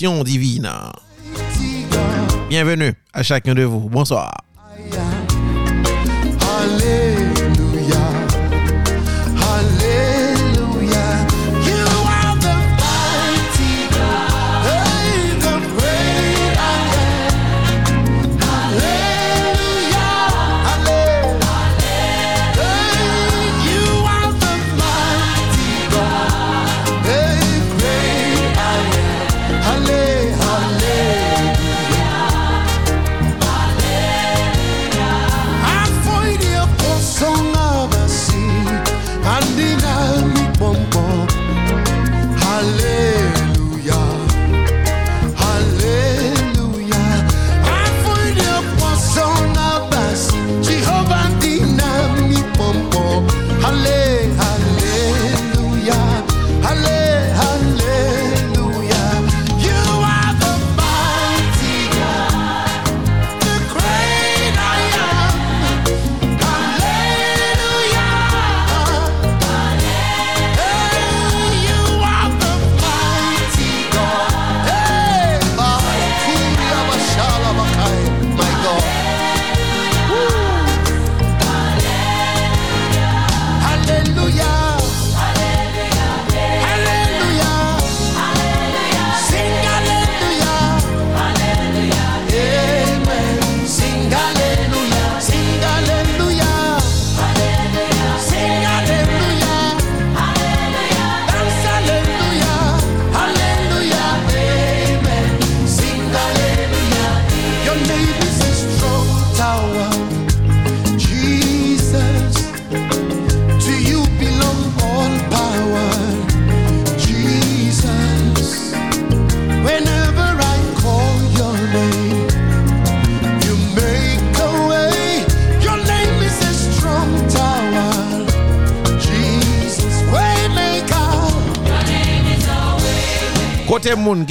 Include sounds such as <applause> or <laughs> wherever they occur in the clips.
Divine. Bienvenue à chacun de vous. Bonsoir.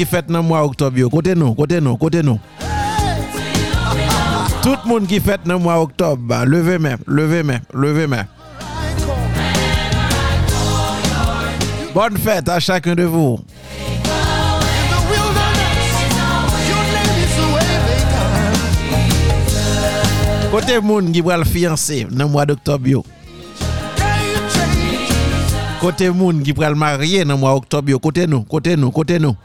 Qui fête dans le mois octobre, côté nous, côté nous, côté nous. Tout le monde qui fête dans le mois octobre, levez main, levez main, levez main. Bonne fête à chacun de vous. Côté monde qui va le fiancer dans le mois d'octobre. Côté monde qui va le marier dans le mois d'octobre. Côté nous, côté nous, côté nous.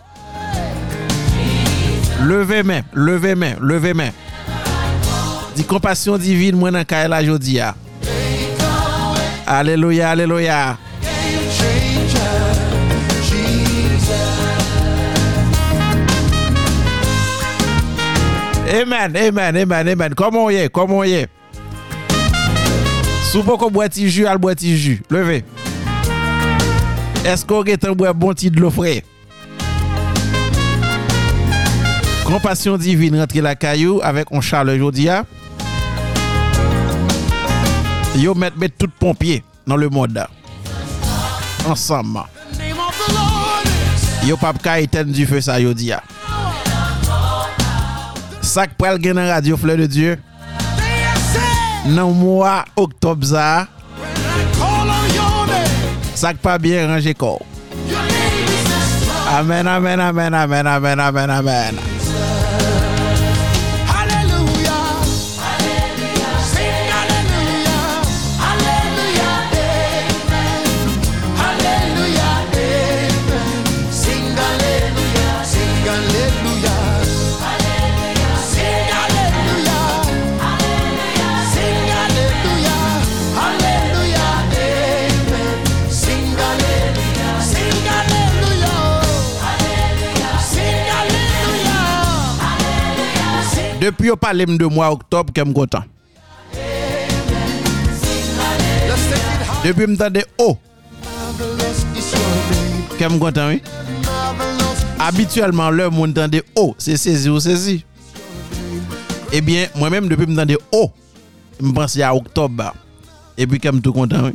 Levez main, levez main, levez main. Dis compassion divine, moi dans la jodi Alléluia, alléluia. Amen, amen, amen, amen. Comment y est, comment y est? Sou qu'on boit ti jus, al boit ti jus. Levez. Est-ce qu'on est un bon petit de l'eau Compassion divine rentre la caillou avec un Charles Jodia. Yo mettre met tout pompier dans le monde. Ensemble. Yo pas ka éteindre du feu ça Jodia. Sak pral gen dans radio Fleur de Dieu. Dans mois octobre ça. Sak pas bien rangé corps. Amen, amen, amen, amen, amen, amen, amen. Depuis au parlé de mois octobre, je suis content. Depuis que je que je suis content, oui. Habituellement, le monde entend oh, c'est saisi ou saisi. Eh bien, moi-même, depuis que je oh, je pense à octobre. Et puis, je suis tout content, oui.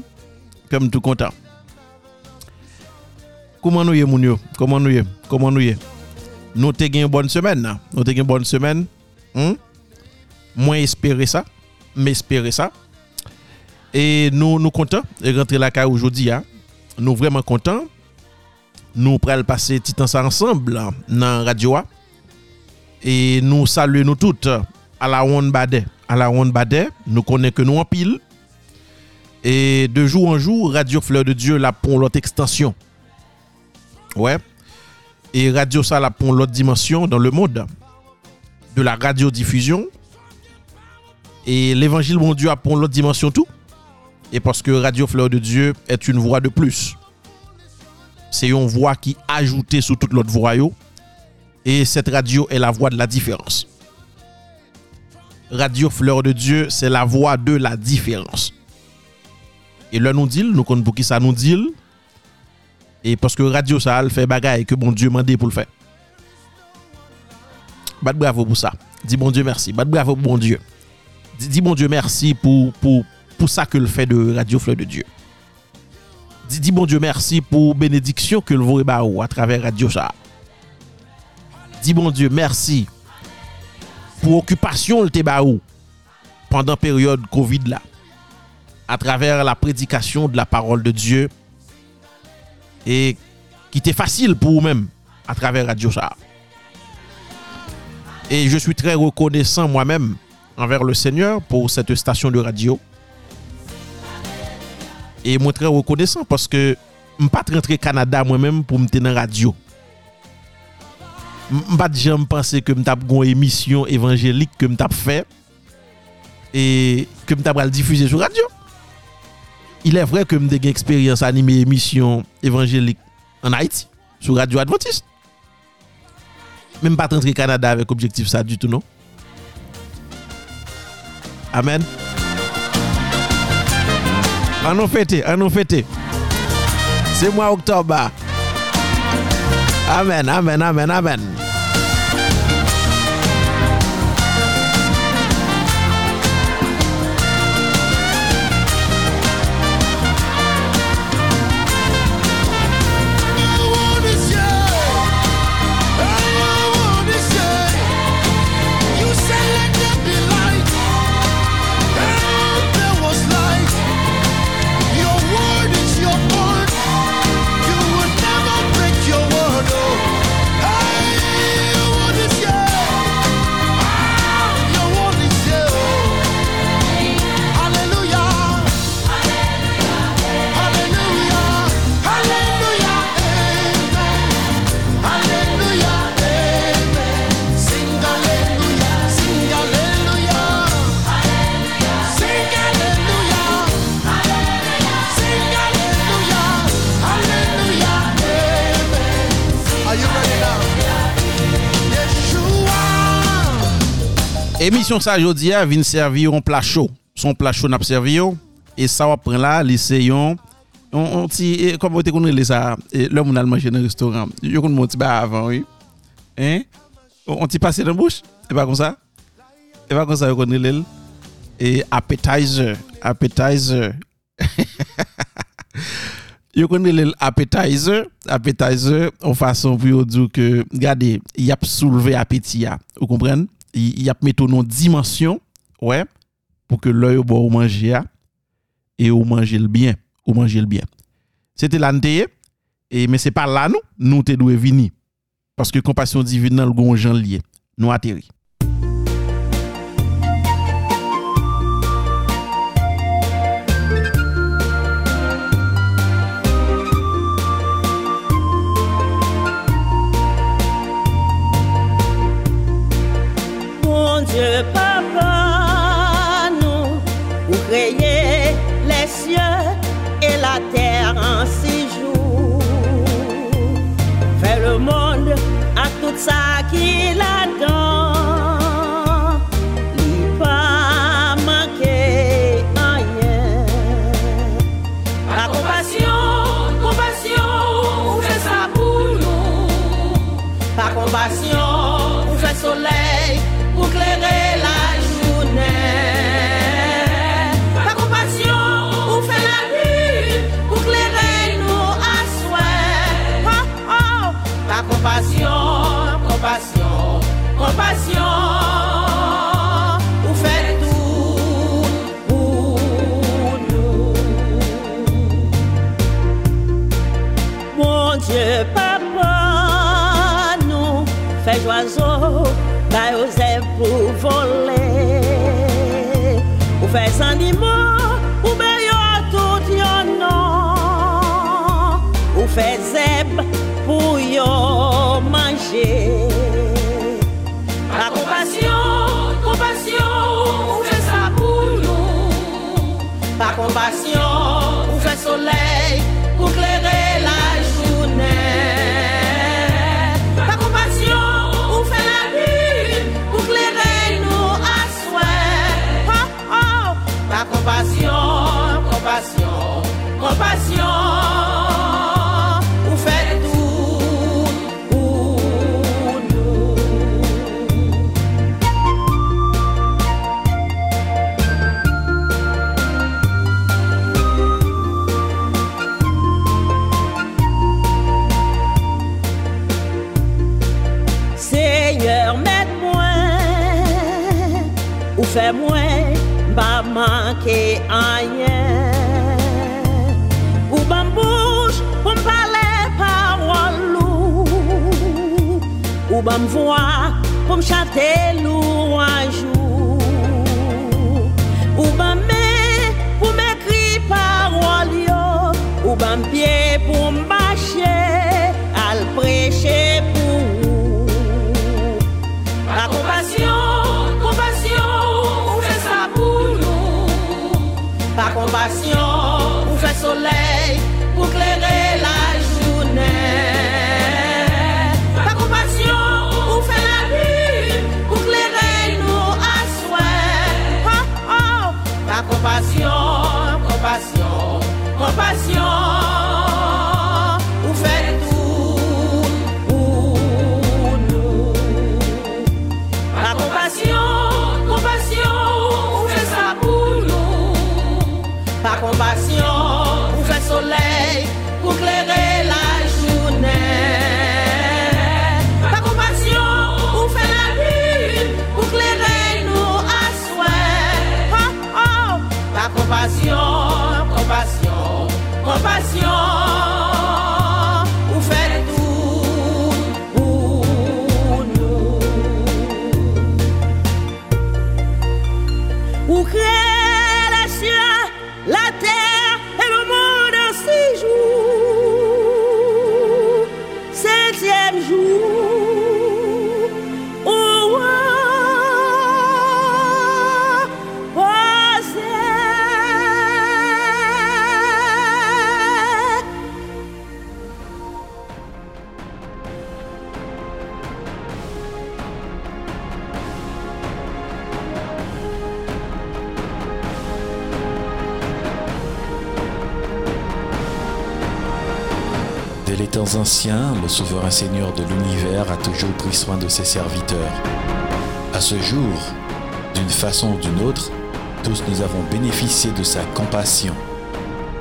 Suis tout content. Comment nous y mon Comment nous y Comment nous y Nous avons une bonne semaine. Nous avons une bonne semaine. Hmm? Moi, espérer ça. Mais espérer ça. Et nous nous contents de rentrer la caille aujourd'hui. Hein? Nous vraiment contents. nous prenons passer petit temps ensemble dans radio et nous saluons nous toutes à la Ronde Badet. À la Ronde nous connaissons que nous en pile. Et de jour en jour, Radio Fleur de Dieu la pour l'autre extension. Ouais. Et Radio ça la pour l'autre dimension dans le monde de la radiodiffusion. Et l'évangile mon Dieu a pour l'autre dimension tout. Et parce que Radio Fleur de Dieu est une voix de plus. C'est une voix qui ajoutée sous toute l'autre voix. Et cette radio est la voix de la différence. Radio Fleur de Dieu, c'est la voix de la différence. Et là, nous dit, nous connaissons pour qui ça nous dit. Et parce que Radio ça fait bagaille que bon Dieu m'a dit pour le faire. Bat bravo pour ça. Dis bon Dieu merci. Bat bravo bon Dieu. Dis, bon Dieu merci pour, pour, pour ça que le fait de Radio Fleur de Dieu. Dis, bon Dieu merci pour bénédiction que le voit à travers Radio ça. Dis bon Dieu merci pour occupation le tebaou pendant période Covid là à travers la prédication de la parole de Dieu et qui était facile pour vous-même à travers Radio ça. Et je suis très reconnaissant moi-même envers le Seigneur pour cette station de radio. Et moi très reconnaissant parce que je ne pas rentrer au Canada moi-même pour me tenir radio. Je ne pas jamais penser que je une émission évangélique que je fait et que je vais diffuser sur radio. Il est vrai que je une expérience animée émission évangélique en Haïti sur Radio Adventiste. Même pas rentrer au Canada avec objectif ça du tout, non? Amen. En nous fêter, en nous fêter. C'est moi octobre. Amen, amen, amen, amen. Emisyon sa jodi a vin servi yon plat chou. Son plat chou nap servi yo. E sa wap pren la, lise yon. Yon ti, e, kom wote kon rele sa, e, lè moun al manje nan restoran. Yo kon moun ti ba avan, oui. Hein? On ti pase nan bouch? E pa kon sa? E pa kon sa yo kon rele lè? E appetizer. Appetizer. <laughs> yo kon rele lè appetizer. Appetizer, an fason pou yo djou ke, gade, yap souleve apeti ya. Ou komprenn? y ap meto non dimansyon, wè, pou ke lè yo bo ou manje ya, e ou manje l'byen, ou manje l'byen. Se te lan teye, e men se pa lan non, nou, nou te dwe vini, paske kompasyon divin nan l'gon jan liye, nou ateri. Dieu, Papa, nous, pour créer les cieux et la terre en six jours. Faire le monde à tout ça qu'il a pou vole. Ou fè zanimo Ou bè yo atout yon nan. Ou fè zanimo Ou pour me chanter louange. Ou ban main pour m'écrire parole yo. Ou ban pied pour marcher, al prêcher pour vous. La compassion, compassion, on fait ça pour nous. Par compassion, on fait soleil compassion, compassion, compassion, souverain Seigneur de l'univers a toujours pris soin de ses serviteurs. À ce jour, d'une façon ou d'une autre, tous nous avons bénéficié de sa compassion.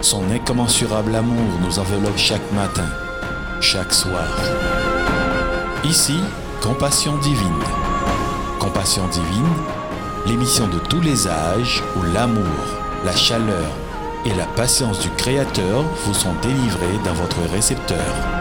Son incommensurable amour nous enveloppe chaque matin, chaque soir. Ici, Compassion divine. Compassion divine, l'émission de tous les âges où l'amour, la chaleur et la patience du Créateur vous sont délivrés dans votre récepteur.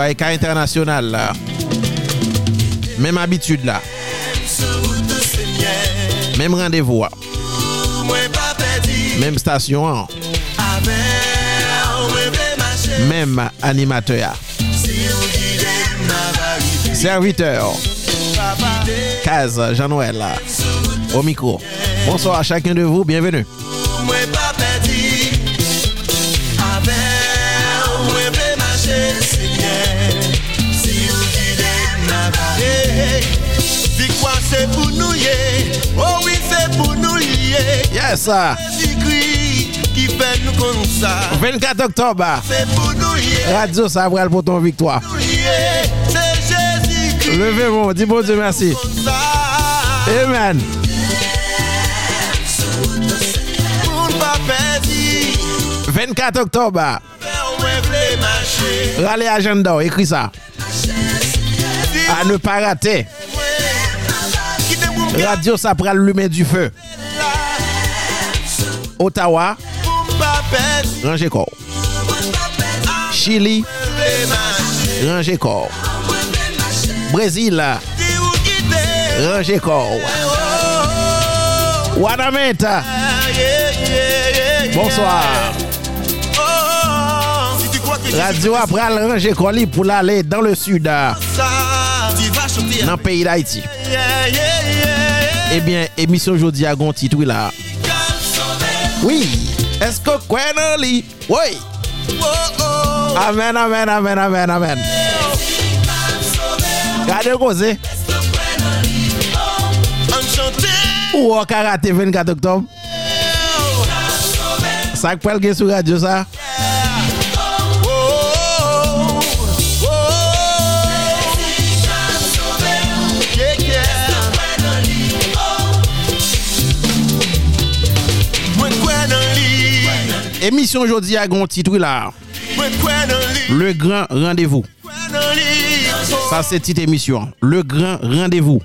AEK International là. Même habitude là. Sou route Seigneur Même rendez-vous. hein. Mwen pa pedi Même station. hein. Mache Même animateur. Serviteur. Case Jean-Noël. Au micro. Bonsoir à chacun de vous. Bienvenue. mwen pa pedi Ave mwen ple mache sebyen Si ou gide nan vare Vikwa se pou nou ye Ou wi se pou nou ye. Yes sa Ki fè nou kon sa. 24 oktob Se pou nou ye Radio sa vral pou ton viktwa Leve moun, di bon dieu merci. Amen. 24 octobre. Rallye agenda. Écris ça. À ne pas rater. Radio Sabral Lumet du Feu. Ottawa. Ranger corps. Chili. Ranger corps. Brésil. Ranger corps. Yeah, Bonsoir. Radio Abral Ranger Coli pour l'aller dans le sud, dans vas chanter le pays d'Haïti. Eh bien, émission aujourd'hui a un titre là. Oui. Est-ce que dans? Oui. Amen, amen, amen, amen, amen. Gardez. Enchanté Ou au karaté 24 octobre. Ça peut le sur radio ça. Émission aujourd'hui a un titre là. Le grand rendez-vous. Ça c'est petite émission. Le grand rendez-vous.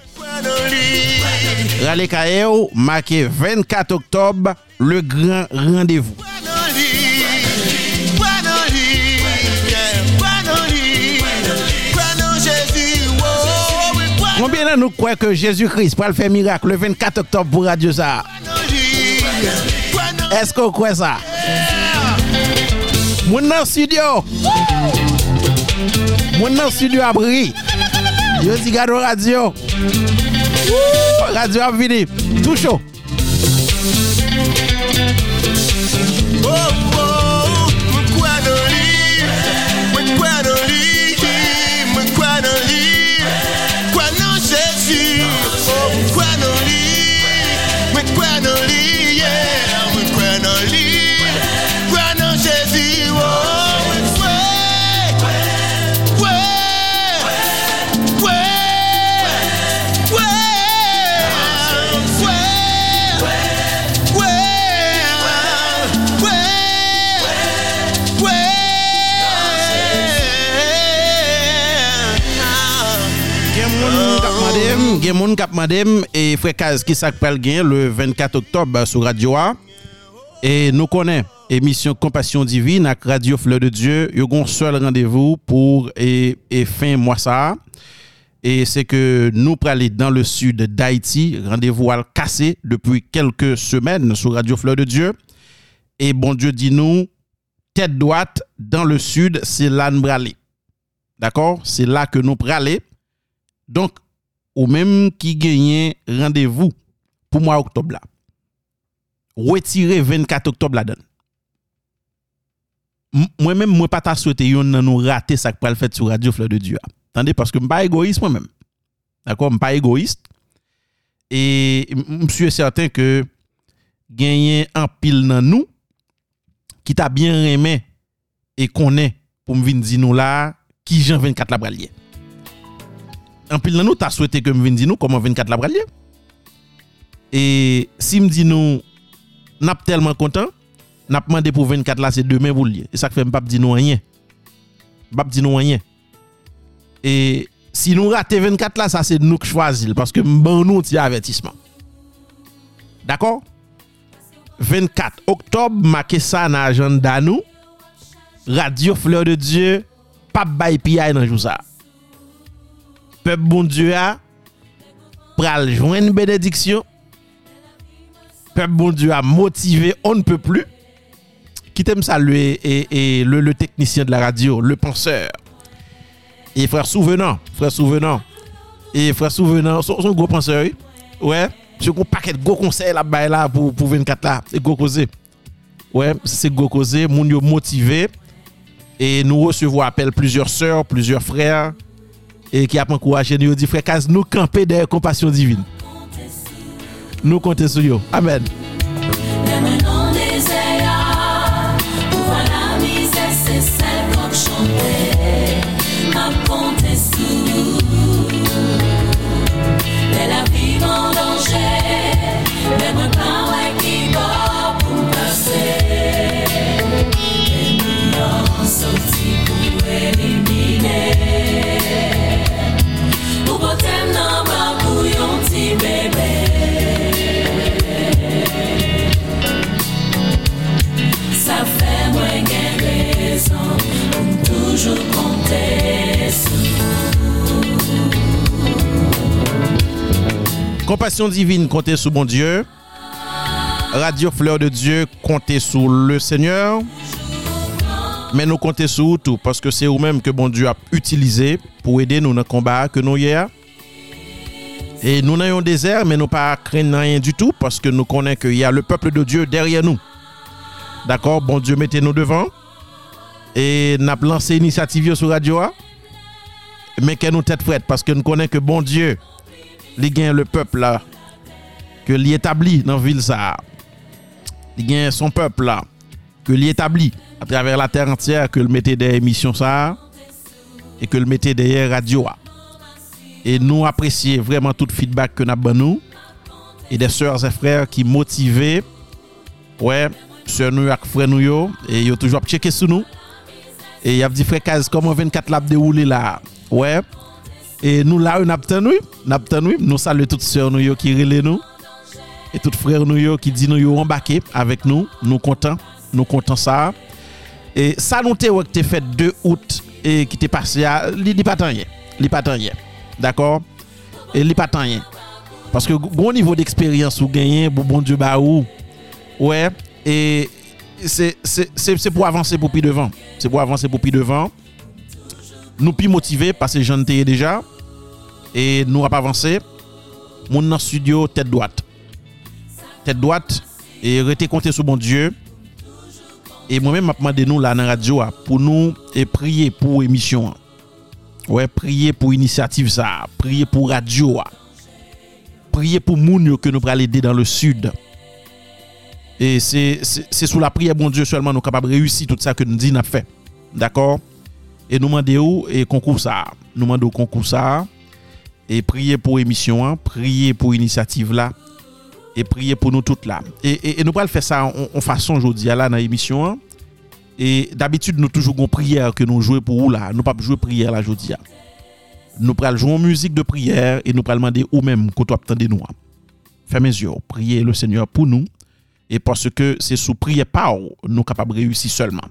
Rallye Kaeo marqué 24 octobre. Le grand rendez-vous. Combien de nous croient que Jésus-Christ le faire miracle le 24 octobre pour Radio ça? Est-ce qu'on croit ça? Nan studio. Moun nan studio a brille. Yo si gado radio. Radio a vini. Madem, gen moun kap madem e frekaz ki sak pral gen le 24 oktob sou radio a. E nou konen emisyon Kompasyon Divine ak Radio Fleur de Dieu. Yo gon sol randevou pou e, e fin mwa sa. Et c'est que nous praler dans le sud d'Haïti, rendez-vous à le depuis quelques semaines sur Radio Fleur de Dieu. Et bon Dieu dit nous, tête droite dans le sud, c'est là nous. D'accord? C'est là que nous praler. Donc, ou même qui gagne rendez-vous pour mois octobre là. Retirer 24 octobre là-dedans. Moi-même, moi pas ta souhaité yon nan nous rater ça pour le fait sur Radio Fleur de Dieu. Attendez, parce que je pas égoïste moi-même. D'accord? Je pas égoïste. Et je suis certain que gagner un pile dans nous qui t'a bien aimé et connaît pour me venir dire nous là qui Jean 24 la bralier. anpil nan nou ta souwete ke m ven di nou koman 24 la pralye. E si m di nou nap telman kontan, nap mande pou 24 la se demen pou liye. E sak fe m pap di nou anyen. Bap di nou anyen. E si nou rate 24 la, sa se nou k chwazil. Paske m ban nou ti avetisman. D'akor? 24 oktob, make sa nan ajan dan nou. Radio Fleur de Dieu, pap bay piyay nan jou sa. Peuple bon Dieu a pral joindre bénédiction. Peuple bon Dieu a motivé, on ne peut plus. Qui t'aime saluer et, le, le technicien de la radio, le penseur. Et frère Souvenant, frère Souvenant. Et frère Souvenant, son, son gros penseur, oui. Ouais. C'est un paquet de gros conseils là-bas là pour, pour 24 là. C'est gros causé. Ouais, c'est gros causé. Moun yo motivé. Et nous recevons appel plusieurs sœurs, plusieurs frères. e ki ap ankouraje nou yo di frekans nou kampe de kompasyon divin. Nou konte sou yo. Amen. Compassion divine, comptez sur mon Dieu. Radio Fleur de Dieu, comptez sur le Seigneur. Mais nous comptez sur vous tout, parce que c'est vous-même que bon Dieu a utilisé pour aider nous dans le combat que nous hier. Et nous n'avons désert, mais nous pas craindre rien du tout, parce que nous connaissons qu'il y a le peuple de Dieu derrière nous. D'accord? Bon Dieu, mettez-nous devant. Et avons lancé l'initiative sur Radio. Mais que nous tête prête, parce que nous connaissons que bon Dieu, gen le peuple là que li établi dans ville ça gen son peuple là que li établi à travers la terre entière que le mettait des émissions ça et que le mettait derrière radio et nous apprécions vraiment tout feedback que n'a nous et des sœurs et frères qui motivés ouais sœur nous ak frère nous et yo toujours checker sur nous et y a dit Kaz comment 24 l'a déroulé là. Ouais. Et nous là, nous avons nous nous saluons toutes sœurs nous qui relè nous. Et toutes frères qui dit nous yo embarqué avec nous, nous contents, nous contents ça. Et ça nous te fait 2 août et qui t'est passé à li, li pas tant rien, li pas tant rien. D'accord? Et li pas tant rien. Parce que bon niveau d'expérience ou gagné bon Dieu ba ou. Ouais. Et c'est pour avancer pour plus devant. C'est pour avancer pour plus devant. Nous plus motivés parce que j'en étais déjà et nous pas avancé. Mon studio tête droite. Tête droite et rester compter sur bon Dieu. Et moi-même, m'a demandé nous là dans la radio ah, pour nous et prier pour émission. ah. Ouais, prier pour initiative ça, prier pour radio. ah. Prier pour moun que nous pral aider dans le sud. Et c'est sous la prière bon Dieu seulement nous capables de réussir tout ça que nous dit n'a fait. D'accord? Et nous demandons et concours ça. Nous demandons concours ça et prier pour émission, hein, prier pour initiative là et prier pour nous toutes là. Et, nous allons faire ça en, façon aujourd'hui là dans l'émission. hein. Et d'habitude nous toujours une prière que nous jouons pour vous là, nous pas jouer prière là aujourd'hui. hein. Nous allons jouer musique de prière et nous allons demander ou même que tu attendez nous. Fermez les yeux, priez le Seigneur pour nous et parce que c'est sous prière par nous capables de réussir seulement.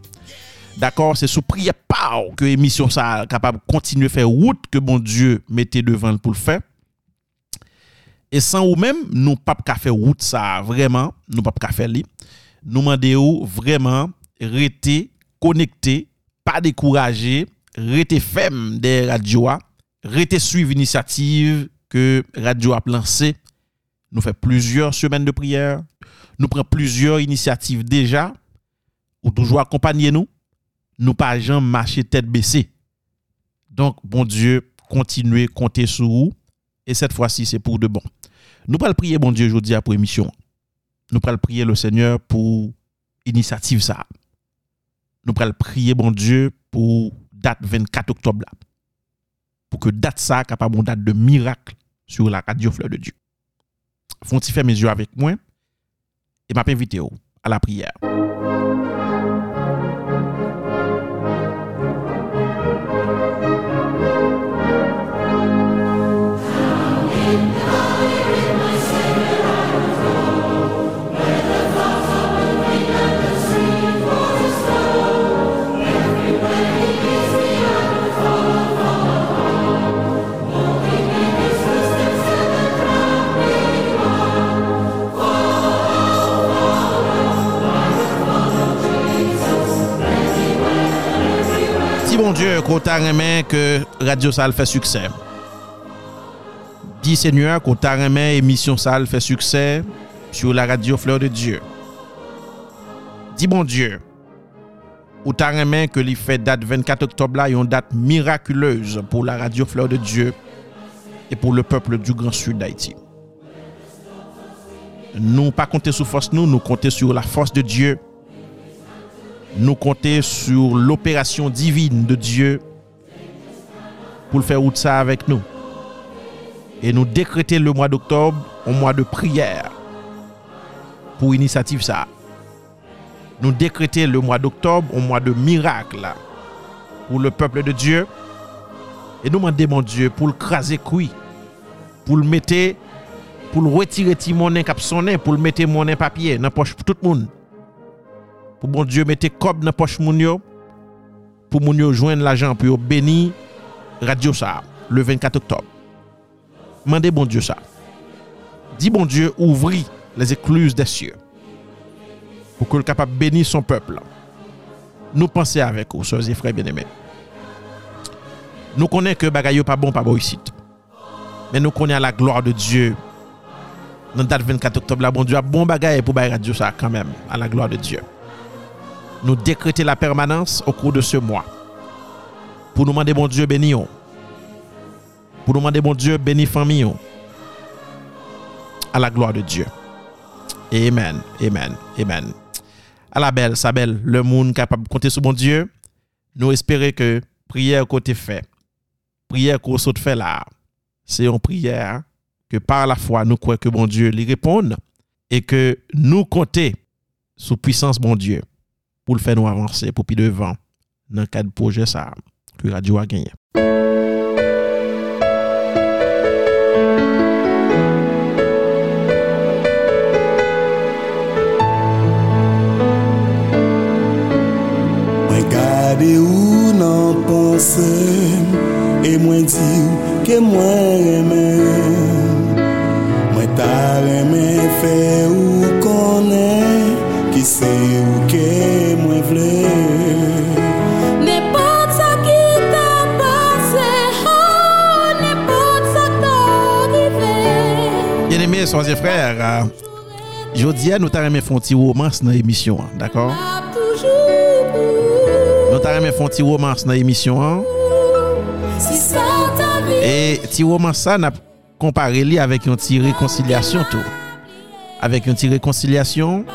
D'accord, c'est sous prière par que émission ça capable de continuer à faire route que bon Dieu mettait devant pour le faire. Et sans ou même, nous pas qu'à faire route ça vraiment, nous pas qu'à faire li. Nous demandons vraiment rester connecté, pas décourager, rester ferme des radios, rester suivre l'initiative que radio a lancée. Nous fait plusieurs semaines de prière, nous prenons plusieurs initiatives déjà ou toujours accompagner nous nous pas jamais marcher tête baissée. Donc, bon Dieu, continuez, compter sur vous. Et cette fois-ci, c'est pour de bon. Nous allons prier, bon Dieu, aujourd'hui pour émission. Nous allons prier le Seigneur pour initiative ça. Nous allons prier, bon Dieu, pour date 24 octobre là. Pour que date ça capable date de miracle sur la radio Fleur de Dieu. Font-ils faire mes yeux avec moi? et m'a invité oh, à la prière. Qu'on t'a remis que Radio Sal fait succès. Dis Seigneur qu'on t'a remis émission Sal fait succès sur la radio Fleur de Dieu. Dis bon Dieu, ou t'a remis que les fait date 24 octobre là, une date miraculeuse pour la radio Fleur de Dieu et pour le peuple du Grand Sud d'Haïti. Nous pas compter sur force nous, nous compter sur la force de Dieu. Nous compter sur l'opération divine de Dieu pour le faire route ça avec nous. Et nous décréter le mois d'octobre un mois de prière pour initiative ça. Nous décréter le mois d'octobre un mois de miracle pour le peuple de Dieu. Et nous demander mon Dieu pour le craser pour le mettre pour le retirer ti monnaie cap sonné pour le mettre monnaie papier dans poche pour tout le monde. Pour bon Dieu mettre cob dans poche moun pour moun yo joindre l'argent pour bénir radio ça le 24 octobre. Mandez bon Dieu ça. Dis bon Dieu ouvrit les écluses des cieux pour que le capable bénir son peuple. Nous pensons avec vous, sœurs et frères bien-aimés. Nous connaissons que bagay yo pas bon pas bon ici. Mais nous connaissons la gloire de Dieu dans la date 24 octobre, là, bon Dieu a bon bagaille pour bailler radio ça quand même, à la gloire de Dieu. Nous décréter la permanence au cours de ce mois. Pour nous demander bon Dieu béni. yo. Pour nous demander bon Dieu béni famille. À la gloire de Dieu. Amen, amen, amen. À la belle, sa belle, le monde capable de compter sur bon Dieu. Nous espérons que prière côté fait, prière qu'on saute fait là, c'est une prière que par la foi, nous croyons que bon Dieu lui réponde et que nous comptons sous puissance bon Dieu pou l fè nou avansè pou pi devan nan kad proje sa ki radyo a genye. Mwen kade ou nan panse, e mwen di ou ke mwen remen, mwen ta remen fe ou konen ki se Bien, sois et frères, aujourd'hui, euh, nous t'arrêtons faire un petit romance dans l'émission, d'accord Nous t'arrêtons faire un petit romance dans l'émission. Et petit romance, ça, n'a comparé li avec une petite réconciliation, tout. Avec une petite réconciliation.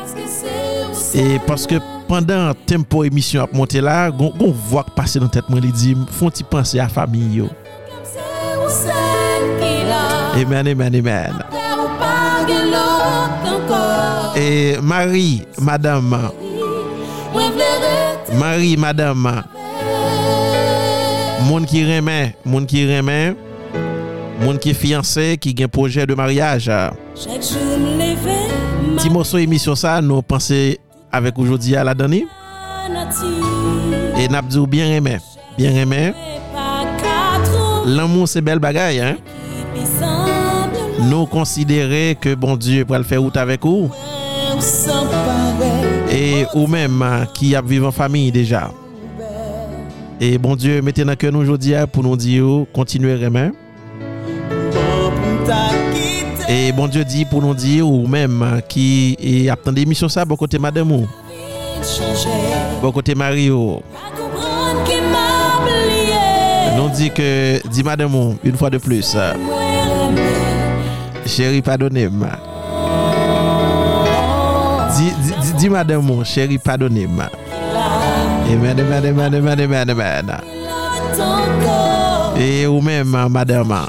Et parce que pendant tempo émission à monter là, on voit que passer dans tête moi les dit font-ils penser à famille yo. Amen, amen, amen. Et Marie, madame. Marie, madame. Moun ki remen, moun ki remen. Moun ki fiancé, ki gen projet de mariage. Ti moso emisyon sa, nou panse avek oujodi a la dani. E napdou bien remen, bien remen. L'amour c'est belle bagaille, hein? Nous considérer que bon Dieu pour le faire route avec vous et ou même euh, qui a vivre en famille déjà. Et bon Dieu, mettez dans cœur nous aujourd'hui hein, pour nous dire kite Et bon Dieu dit pour nous dire ou même euh, qui attend émission ça bon côté madame ou? Bon côté Mario. Nous dit que dit madame une fois de plus. Chérie, pardonnez-moi. Dis, dis, dis, madame, mon chéri, pardonnez-moi. Et ou même, madame, moi,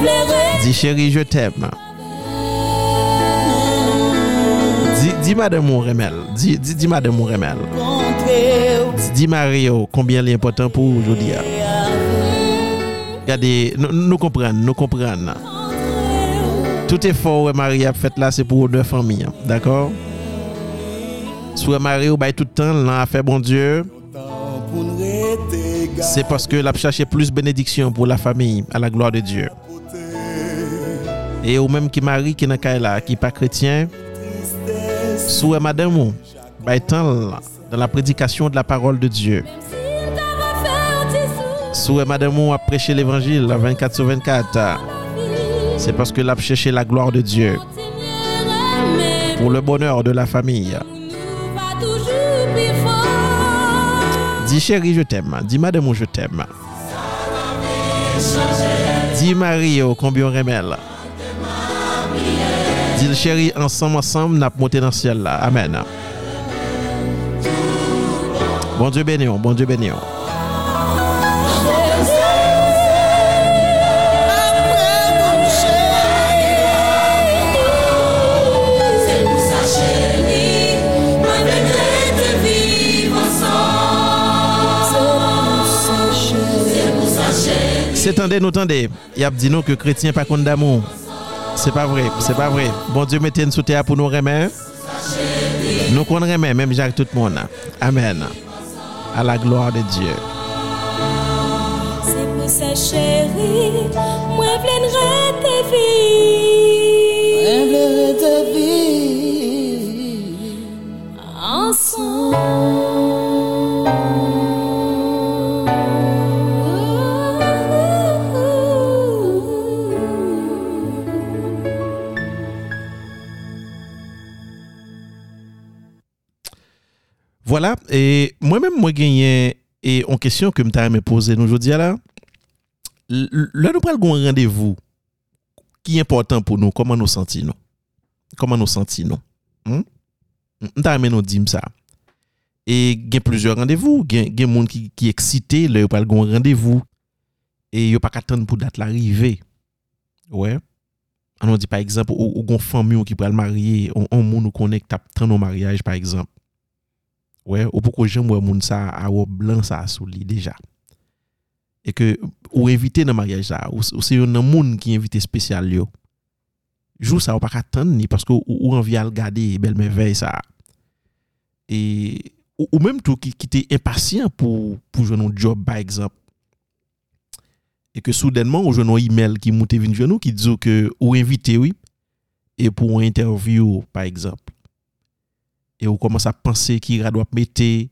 v'lais dis chéri, je t'aime. Dis, dis madame, mon remel. Dis, dis, dis madame, mon remel. Dis, Mario, combien il est important pour aujourd'hui. Regardez, nous, nous comprenons, nous comprenons. Tout effort que Marie a fait là, c'est pour deux familles. hein. D'accord? Soit Marie ou bail tout le temps, là, a fait bon Dieu. C'est parce que l'a cherché plus bénédiction pour la famille, à la gloire de Dieu. Et ou même qui marie, qui n'a là, qui pas chrétien, soit madame dans la prédication de la parole de Dieu. Sou madame a prêché l'évangile 24 sur 24, c'est parce que l'a cherché la gloire de Dieu pour le bonheur de la famille. Dis chérie, je t'aime. Dis madame je t'aime. Dis Marie, oh, combien on remèle. Dis le chéri, ensemble, ensemble, n'a monté dans le ciel là. Amen. Bon Dieu béni, bon Dieu béni. C'est tendez, nous tendez. Y a dit nous que chrétien pas contre d'amour. C'est pas vrai, c'est pas vrai. Bon Dieu mettez nous sous terre pour nous remettre. Nous remet, même Jacques tout le monde. Amen. À la gloire de Dieu. C'est pour ça, chérie, moi, j'aimerais voilà, et moi-même, moi, moi gagné et en question que je me poser nous aujourd'hui là. Là, nous prenons un rendez-vous qui est important pour nous, comment nous sentons Comment nous sentons nous hmm? nous dit ça. Et il y a plusieurs rendez-vous, il y a des gens qui sont excités, là, ils parlent un rendez-vous et ils pas attendre pour date l'arrivée. Ouais. On dit par exemple, ou, ou gon famille qui peut marier, on, on moun ou connecte tant au mariage par exemple. wè, ou pou ko jem wè moun sa a wè blan sa sou li deja. E ke ou evite nan maryaj sa, ou, ou se yon nan moun ki evite spesyal yo. Jou sa ou pa katan ni, paske ou, ou anvi al gade bel me vey sa. E, ou, ou menm tou ki, ki te impasyan pou, pou jwen nou job by exemple. E ke soudenman ou jwen nou email ki moute vin jwen nou ki dizou ke ou evite wip, e pou ou interview by exemple. et on commence à penser qui doit mettre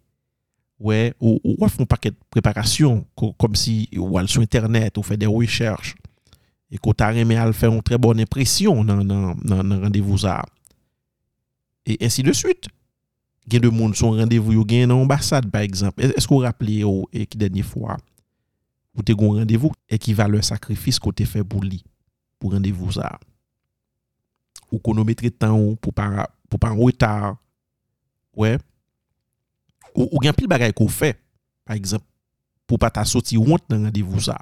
ouais ou, ou, ou font paquet de préparation comme si ou sur internet ou fait des recherches et qu'on t'a aimé à faire une très bonne impression dans dans rendez-vous ça et ainsi de suite. Gain de monde son rendez-vous yo gain dans ambassade par exemple. Est-ce qu'on rappelez ou et qui dernière fois ou te gon rendez-vous et qui valeur sacrifice qu'on fait pour lui pour rendez-vous ça ou qu'on mettre temps pour pas pour pas en retard ouais, ou, ou gen pil bagay ko fe, par exemple, pou pa ta soti wont nan randevou sa.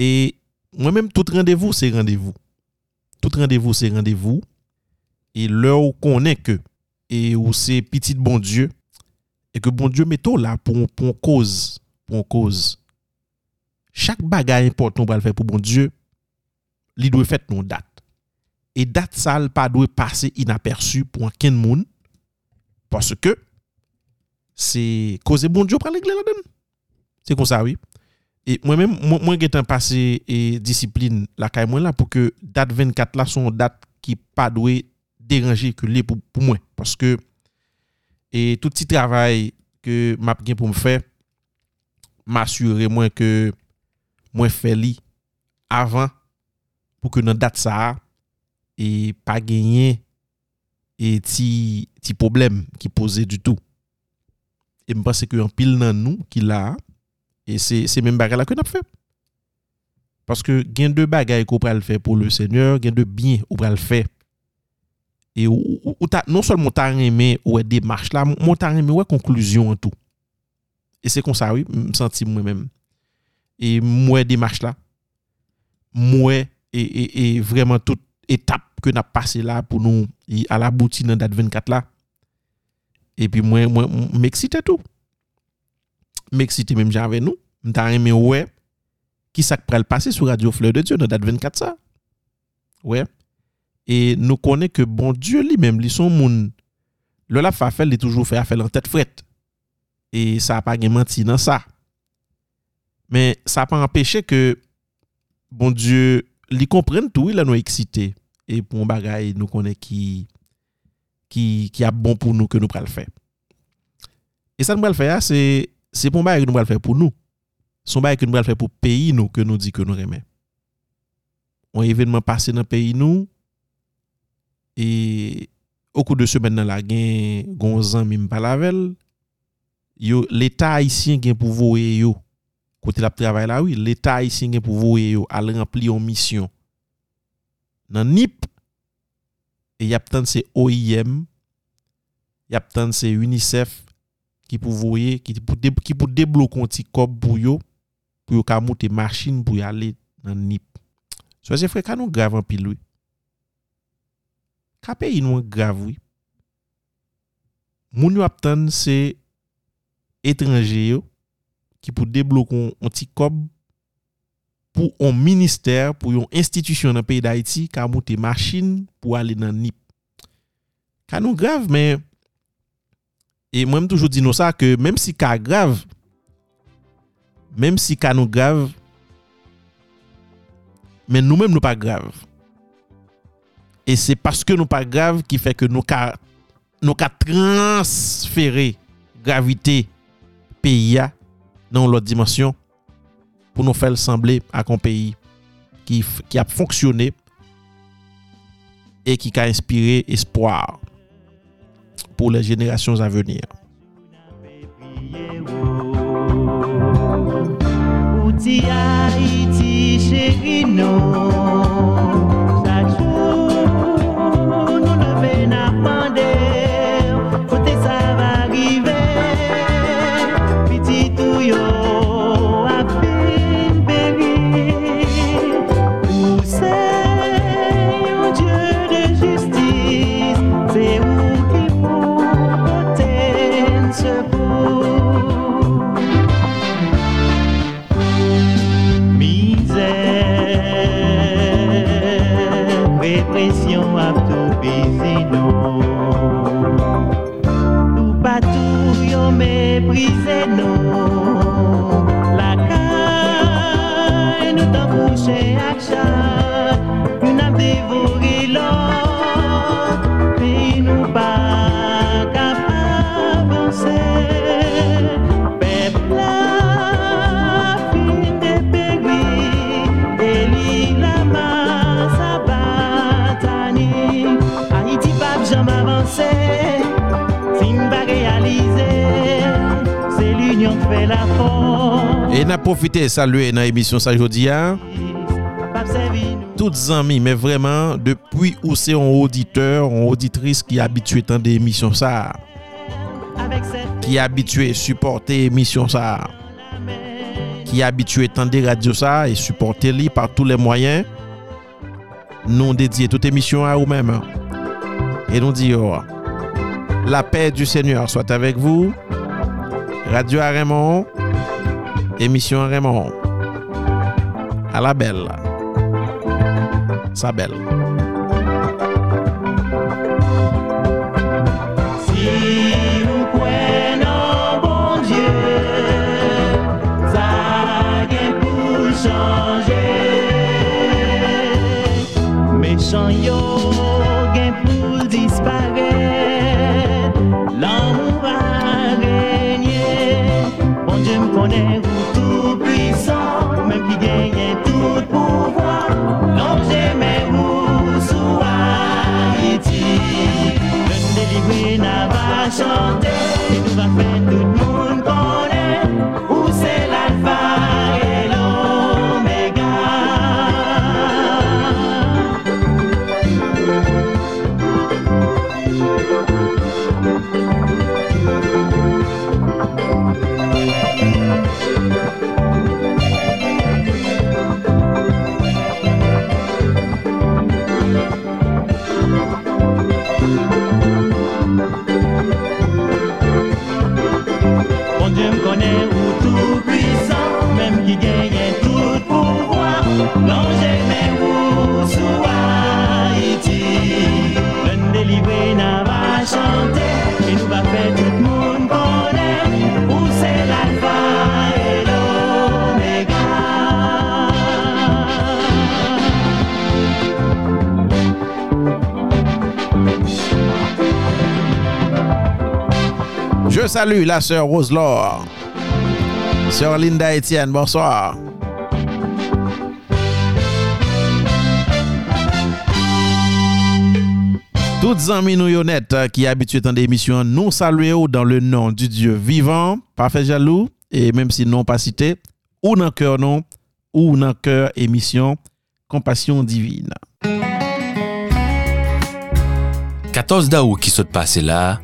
E, mwen menm tout randevou se randevou. Tout randevou se randevou. E lè ou konen ke, e ou se pitit bon Diyo, e ke bon Diyo meto la pou an koz, pou an koz. Chak bagay important pou al fè pou bon Diyo, li dwe fèt nou dat. E dat sal pa dwe pase inaperçu pou an ken moun. Parce ke se koze bon diyo pral regle la den. Se kon sa wè. E mwen men, mwen gen tan pase e disiplin la kay mwen la pou ke dat 24 la son dat ki pa dwe deranje ke li pou, pou mwen. Parce ke e tout ti travay ke map gen pou m fè, m'asyure mwen ke mwen fè li avan pou ke nan dat sa a e pa genyen e ti, ti problem ki pose du tout. E mwen pase ki yon pil nan nou ki la, e se, se men bagay la ke nap fe. Paske gen de bagay ko pral fe pou le seigneur, gen de bin ou pral fe. E ou, ou, ou ta, non sol moun ta reme ou e demarche la, moun ta reme ou e konklusyon an tou. E se kon sa wè, oui, m senti mwen mèm. E mwen demarche la, mwen e, e, e, e vreman tout étape que nous passé là pour nous à la boutique dans date 24 là. Et puis moi moi m'excité tout. M'excité même j'avais nous, m'ta aimé ouais qui ça pral passer sur Radio Fleur de Dieu dans date 24 ça. Ouais. Et nous connaît que bon Dieu lui-même, lui son monde le la fa il est toujours fait affaire en tête frette. Et ça n'a pas menti dans ça. Mais ça n'a pas empêché que bon Dieu li e comprenne bon tout, il a nous excité. e pou an bagay nou konen ki, ki, ki ap bon pou nou ke nou pral fè. E sa nou pral fè ya, se, se pou an bagay nou pral fè pou nou. Son bagay nou pral fè pou peyi nou ke nou di ke nou remè. On evenman pase nan peyi nou, e au kou de semen nan la gen gonzan mi mpalavel, yo l'Etat Haitien gen pou voye yo, kote la travay la, oui, l'Etat Haitien gen pou voye yo al rempli yon misyon nan NIP, e yap tan se OIM, yap tan se UNICEF, ki pou voye, ki pou, de, ki pou deblokon ti kop pou yo, pou yo ka moute machin pou yale nan NIP. So se fwe ka nou grav an pil wè. Ka pe yi nou an grav wè. Moun yo ap tan se etranje yo, ki pou deblokon an ti kop, pou yon minister, pou yon institisyon nan peyi d'Haïti ka mouti machin pou ale nan nip. Ka nou grav men, e mwen m toujou di nou sa ke menm si ka grav, menm si ka nou grav, men nou menm nou pa grav. E se paske nou pa grav ki fe ke nou ka, nou ka transfere gravite peyi ya nan lot dimensyon nous faire sembler à un pays qui, a fonctionné et qui a inspiré espoir pour les générations à venir. Et n'a profité saluer dans l'émission ça aujourd'hui hein. Toutes amis, mais vraiment, depuis où c'est un auditeur, une auditrice qui est habitué à des ça, qui est habitué à supporter émission ça, qui est habitué à des radios ça et supporter lui par tous les moyens, nous dédions toute émission à vous-même. Et nous disons, la paix du Seigneur soit avec vous. Radio Raymond, émission Raymond. À la belle. Sa belle. Salue la sœur Rose-Laure Sœur Linda Etienne, bonsoir. Toutes amis nous honnêtes euh, qui habitués dans des émissions, nous saluons dans le nom du Dieu vivant, parfait jaloux, et même si non pas cité, ou dans cœur non, ou dans cœur émission, compassion divine. 14 d'août qui s'est passé là,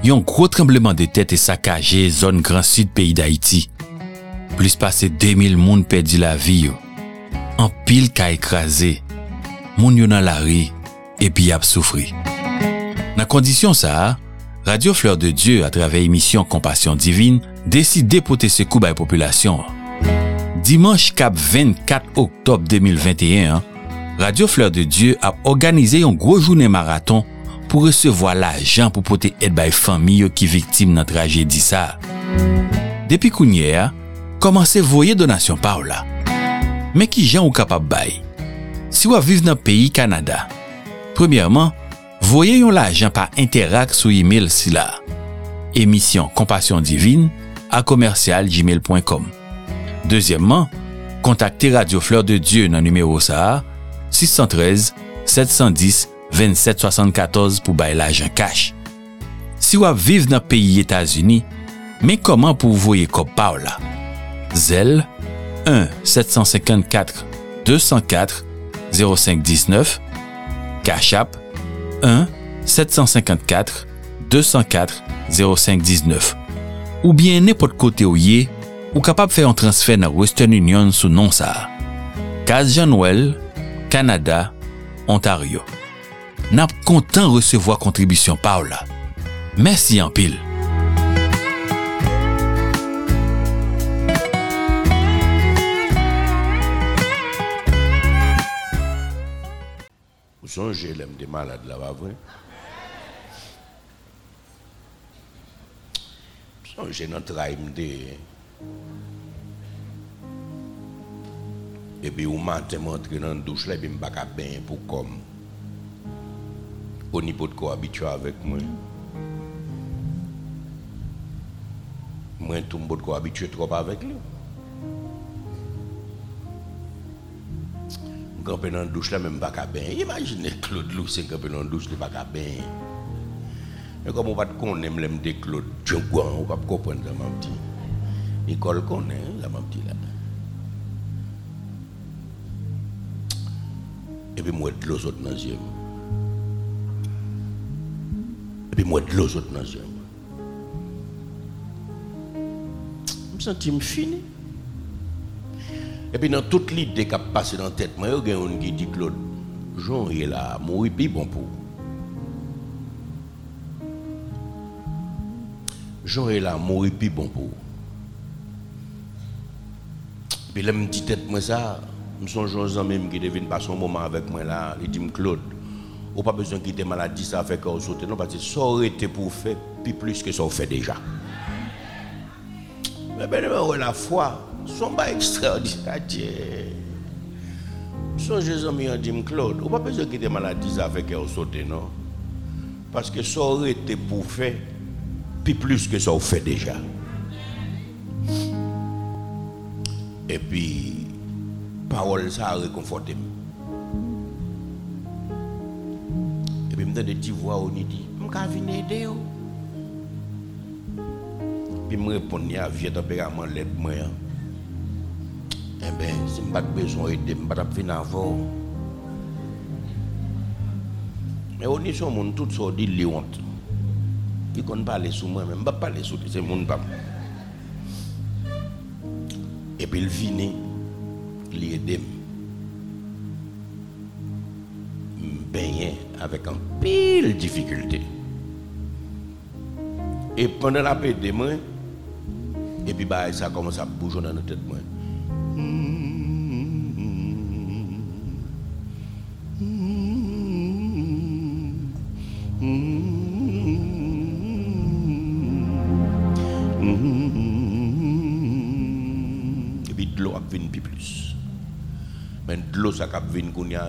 yon gro trembleman de tèt e sakaje zon Gran Sud peyi d'Haïti. Plis pase 2000 moun pedi la vi yo. An pil ka ekraze, moun yo nan la ri, epi ap soufri. Nan kondisyon sa, Radio Fleur de Dieu a travè emisyon Kompasyon Divine desi depote se kou bay populasyon. Dimanche kap 24 oktob 2021, Radio Fleur de Dieu ap organize yon gro jounen maraton pou resevo la jan pou pote et bay fami yo ki viktim nan trajedi sa. Depi kounye a, komanse voye donasyon pa ou la. Men ki jan ou kapap bay? Si waviv nan peyi Kanada, premièrman, voye yon la jan pa interak sou email si la. Emisyon Kompasyon Divine a komersyal gmail.com Dezyèmman, kontakte Radio Fleur de Dieu nan numero sa 613 710 2774 pour bailler l'argent cash. Si vous vivez dans le pays États-Unis, mais comment pour vous voyer comme par là? Zelle 1 754 204 0519 Cash App 1 754 204 0519 ou bien n'importe côté où y est, ou capable faire un transfert dans Western Union sous nom ça. Case Jean-Noël, Canada, Ontario. N'a content recevoir contribution par là. Merci en pile. Vous songez, l'aime des malades là, pas vrai? Vous songez notre rime de. Et puis, au matin, je rentre dans la douche je ne pas bien pour comme. Au niveau de quoi habitué avec moi. Moi, tout le monde habitué trop avec lui. Camper dans la douche là, même pas qu'à. Imaginez Claude Loussin camper dans la douche, il pas qu'à bien. Mais comme on va te connaître, même des Claude Djongouan, on va comprendre ça, mon petit. Nicole connaît, ça, mon petit là. Et puis moi, de l'eau autres dans les yeux. Et puis moi, de l'eau autres dans les yeux. Je me sens fini. Et puis dans toute l'idée qui a passé dans la tête, moi, il y a un qui dit Claude, Jean est là, mourir plus bon pour. Jean est là, mourir plus bon pour. Puis là, me dit tête moi ça, je songe aux amis qui deviennent passer un moment avec moi là, il dit Claude, ou pas besoin de quitter maladie ça fait qu'on saute non parce que ça aurait été pour faire plus que ça fait déjà. Mais ben la foi son pas extraordinaire. Son Jésus m'a dit Claude, ou pas besoin de quitter maladie ça fait qu'on saute non? Parce que ça aurait été pour faire plus que ça fait déjà. Et puis, parole ça a réconforté. Puis, je des petites voix je vais venir aider. Puis, je réponds, a vieux tempérament l'aide moi. Eh bien, si je n'ai pas besoin d'aider, je ne vais pas venir avant. Mais on est sur mon tout ça dit les honte. Ne sur moi, même pas parler sur mon pas. Et puis il vient, il aide. Avec un pile difficulté. Et pendant la paix de moi, et puis bah, ça commence à bouger dans notre tête.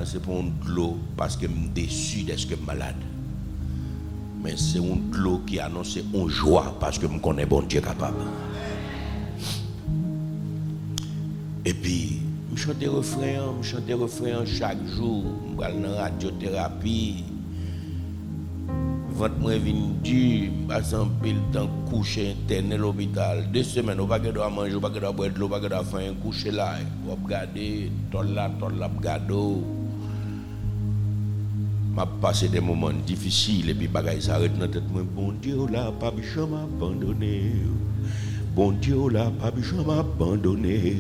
C'est pour de l'eau parce que je suis déçu d'être que malade. Mais c'est de l'eau qui annonce une joie parce que je connais bon Dieu capable. Et puis, je chante des refrains, je chante des chaque jour. Je vais dans la radiothérapie. Ventre moi vin du, passe un pile temps couché interné à l'hôpital. Deux semaines, on pas à manger, on pas boire de l'eau, on pas faire coucher là. On regarder, là, là, regarder. m'a passé des moments difficiles et puis bagaille s'arrête dans tête moi bon Dieu là pas jamais abandonné bon Dieu là pas jamais abandonné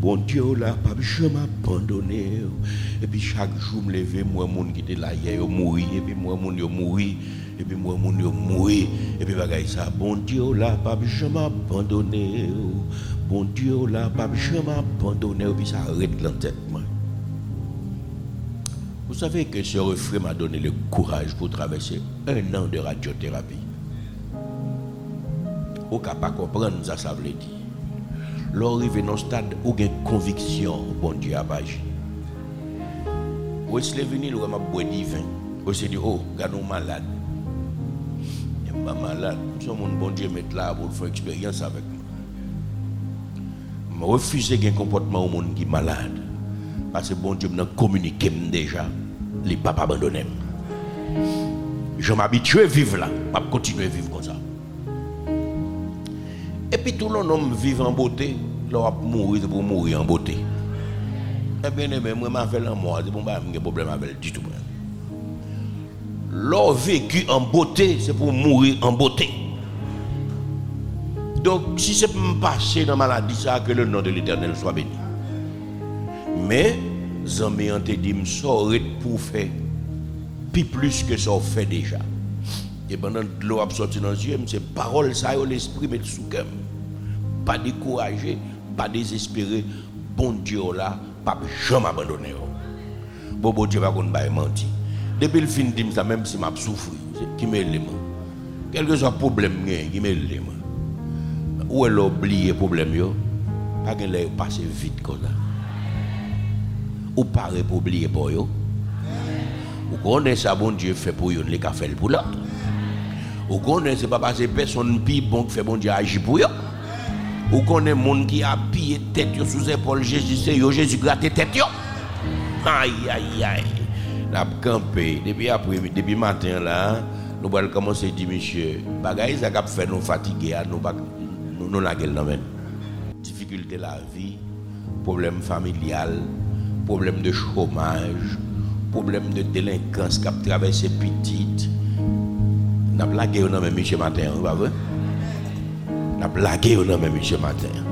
bon Dieu là pas jamais abandonné. Et puis chaque jour me lever moi monde qui était là hier yo mourir et puis moi monde yo mourir et puis moi monde yo mourir et puis bagaille ça. Bon Dieu là pas jamais abandonné. Bon Dieu là pas jamais abandonné. Et puis ça arrête moi. Vous savez que ce refrain m'a donné le courage pour traverser un an de radiothérapie. Au cas pas comprendre ça, ça veut dire. L'arrivée dans stade où il y a une conviction, bon Dieu agi. Où est-ce que venu, le m'a boire du vin. Où est-ce dit, oh, regarde malade. Je suis malade. Je suis bon Dieu mettre là pour faire expérience avec moi. Je refuse un comportement au monde qui est malade. Parce que bon Dieu m'a communiqué déjà. Il n'est pas abandonné. Je m'habitue à vivre là. Je vais continuer Et puis tout le monde vit en beauté. Là, on mourir c'est pour mourir en beauté. Eh bien, eh bien, moi, je fais moi, c'est pour moi, je problème avec du tout. L'or vécu en beauté, c'est pour mourir en beauté. Donc, si c'est pour me passer dans la maladie, ça, que le nom de l'éternel soit béni. Mais, Zami ont dit, me saurait pour faire plus que ça fait déjà. Et pendant que l'eau a sorti dans les yeux, c'est parole ça, l'esprit met sous cœur. Pas décourager, pas désespérer. Bon Dieu là, pas jamais abandonner. Bon, bon Dieu va qu'on pas menti. Depuis le fin de ça, même si m'a souffert, qui me l'aime. Quel que soit le problème, qui me l'aime. Où est l'oublié problème yo? Pas que là passer vite comme ça. Ou pas oublier pour yo? Ou connaissez ça bon Dieu fait pour yo, les fait pour l'autre. Ou connaissez c'est pas parce que personne bon qui fait bon Dieu agir pour yo. Ou connaissez monde qui a pillé tête sous épaule Jésus c'est Jésus gratte tête. Aïe aïe aïe. N'a campé depuis après matin là, nous allons commencer à dire monsieur, bagaille ça cap fait nous fatiguer nous nous nous la gueule. Difficulté la vie, problème familial, problème de chômage, problème de délinquance qui a traversé petite. N'a blagué au nom de monsieur matin, pas vrai? N'a blagué au nom de monsieur matin.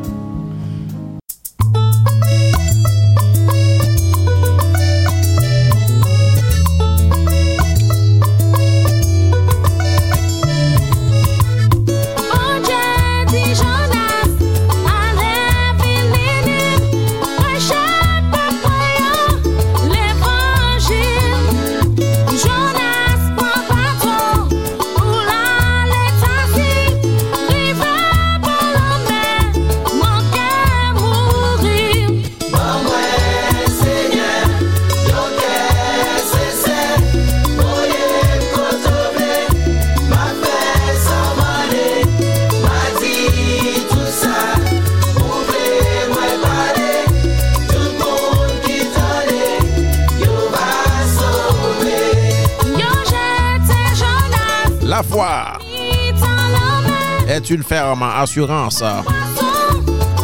Une ferme assurance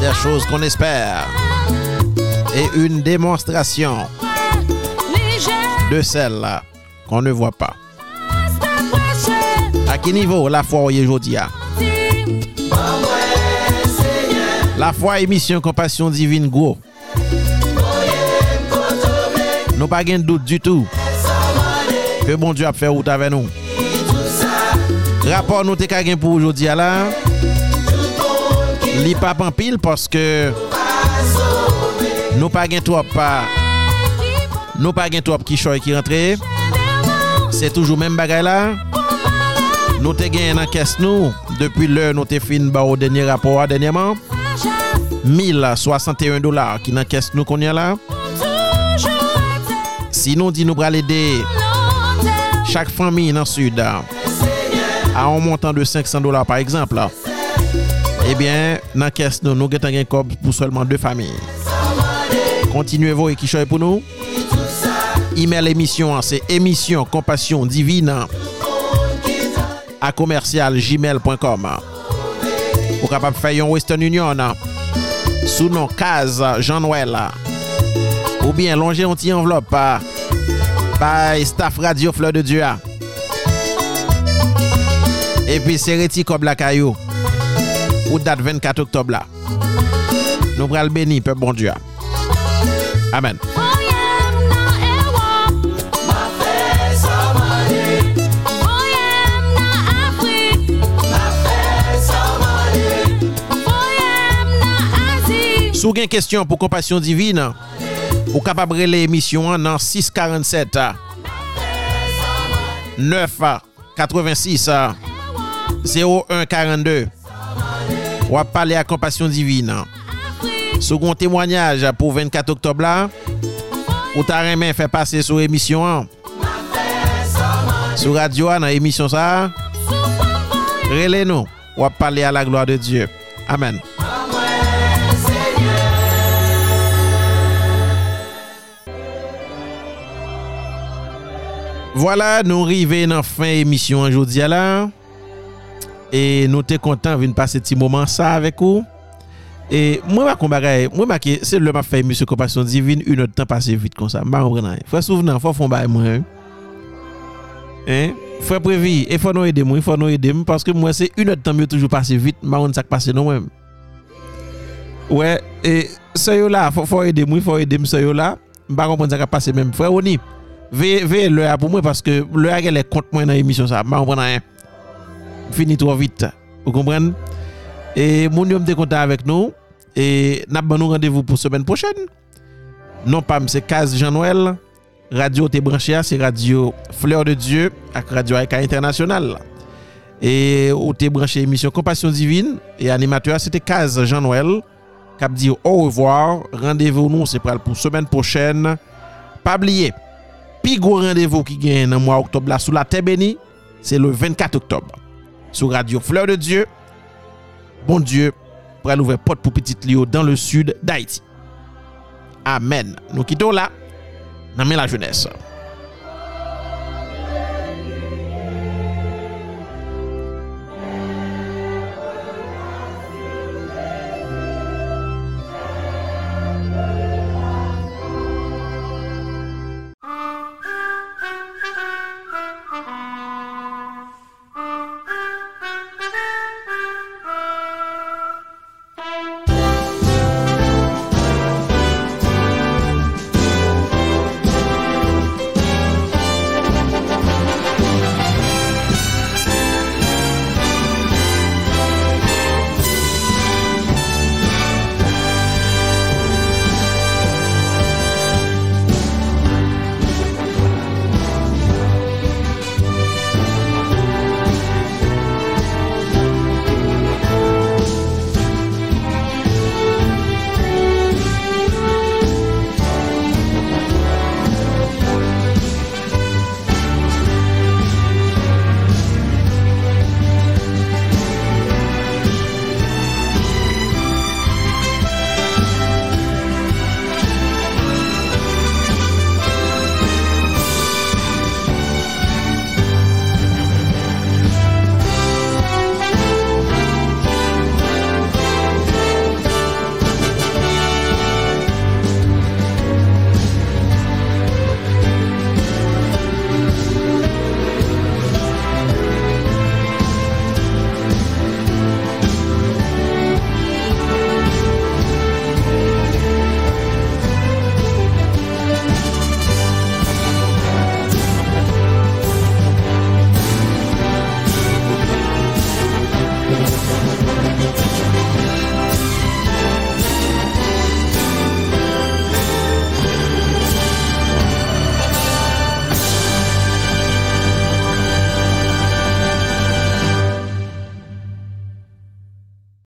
des choses qu'on espère et une démonstration de celles qu'on ne voit pas. À quel niveau la foi aujourd'hui à? La foi émission Compassion Divine Gros. Nous pas de doute du tout que bon Dieu a fait route avec nous. Rapport nou te kagen pou oujodi ala. Li pa pan pil paske nou pa gen twop pa. Nou pa gen twop ki choy ki rentre. Se toujou men bagay la. Nou te gen nan kes nou. Depi lè nou te fin ba ou denye rapport a denyeman. 1061 dolar ki nan kes nou konye la. Sinon di nou bral ede. Chak fami nan sud. À un montant de 500 dollars par exemple, Ebyen, nan kes nou, nou getan gen kob pou seulement 2 fami. Kontinuez vo e kishoy pou nou. Email emisyon an, se emisyon kompasyon divine a komersyal gmail.com Ou kapap fè yon Western Union sou non kaz Jean-Noël ou bien longe yon ti enveloppe by staff radio Fleur de Dieu et puis sereti kob la kayo ou date 24 octobre la nou pral beni pe bon Dieu Amen Voyem nan Europe, ma fè Somalie. Voyem nan Afrik, ma fè Somalie. Voyem nan Asie, Sou gen kestyon pou kompasyon divine, emisyon an nan 647 9 86 01 42 Wap pale a kompasyon divine. Gon témoignage pou 24 oktob la, ou ta remen fè pase sou emisyon an. Sou radio an nan emisyon sa, rele nou, wap pale a la gloa de Dieu. Amen. Voilà, nou rive nan fin emisyon anjou la. E nou te kontan vin pase ti mouman sa avek ou. E mwen bakon bagay, mwen baki, se lè ma fèy misyo kompasyon divin, yon tan pase vit kon sa. Mba mwen nan, fwa souvenan, fwa fon bay mwen. Hein? Fwa previ, e fwa nou edem mwen, fwa nou edem paske mwen se yon tan mwen toujou pase vit, mba mwen sak pase nou mwen. Ouè, e se yo la, fwa edem mwen, fwa edem se yo la, mba mwen sak pase mwen. Fwa ou ni, veye ve lè a pou mwen, paske lè a gen lè kont mwen nan emisyon sa, mba mwen nan yon. Fini tro vite, ou kompren? E moun yo mte konta avek nou, e nap ban nou randevou pou semen pochen. Non pam, se Kaz Jean-Noël, radio te branche a, se radio Fleur de Dieu, ak radio Aika Internasyonal. E ou te branche emisyon Kompasyon Divine, e animateur te Kaz Jean-Noël, kap di au revoir, randevou nou se pral pou semen pochen. Pa bliye, pi gwo randevou ki gen nan mwa oktob la la Tebeni, se le 24 oktob. Sou radio Fleur de Dieu, bon Dieu pral ouve pot pou petit Lio dans le sud d'Haïti. Amen. Nou kiton la nan men la jeunesse.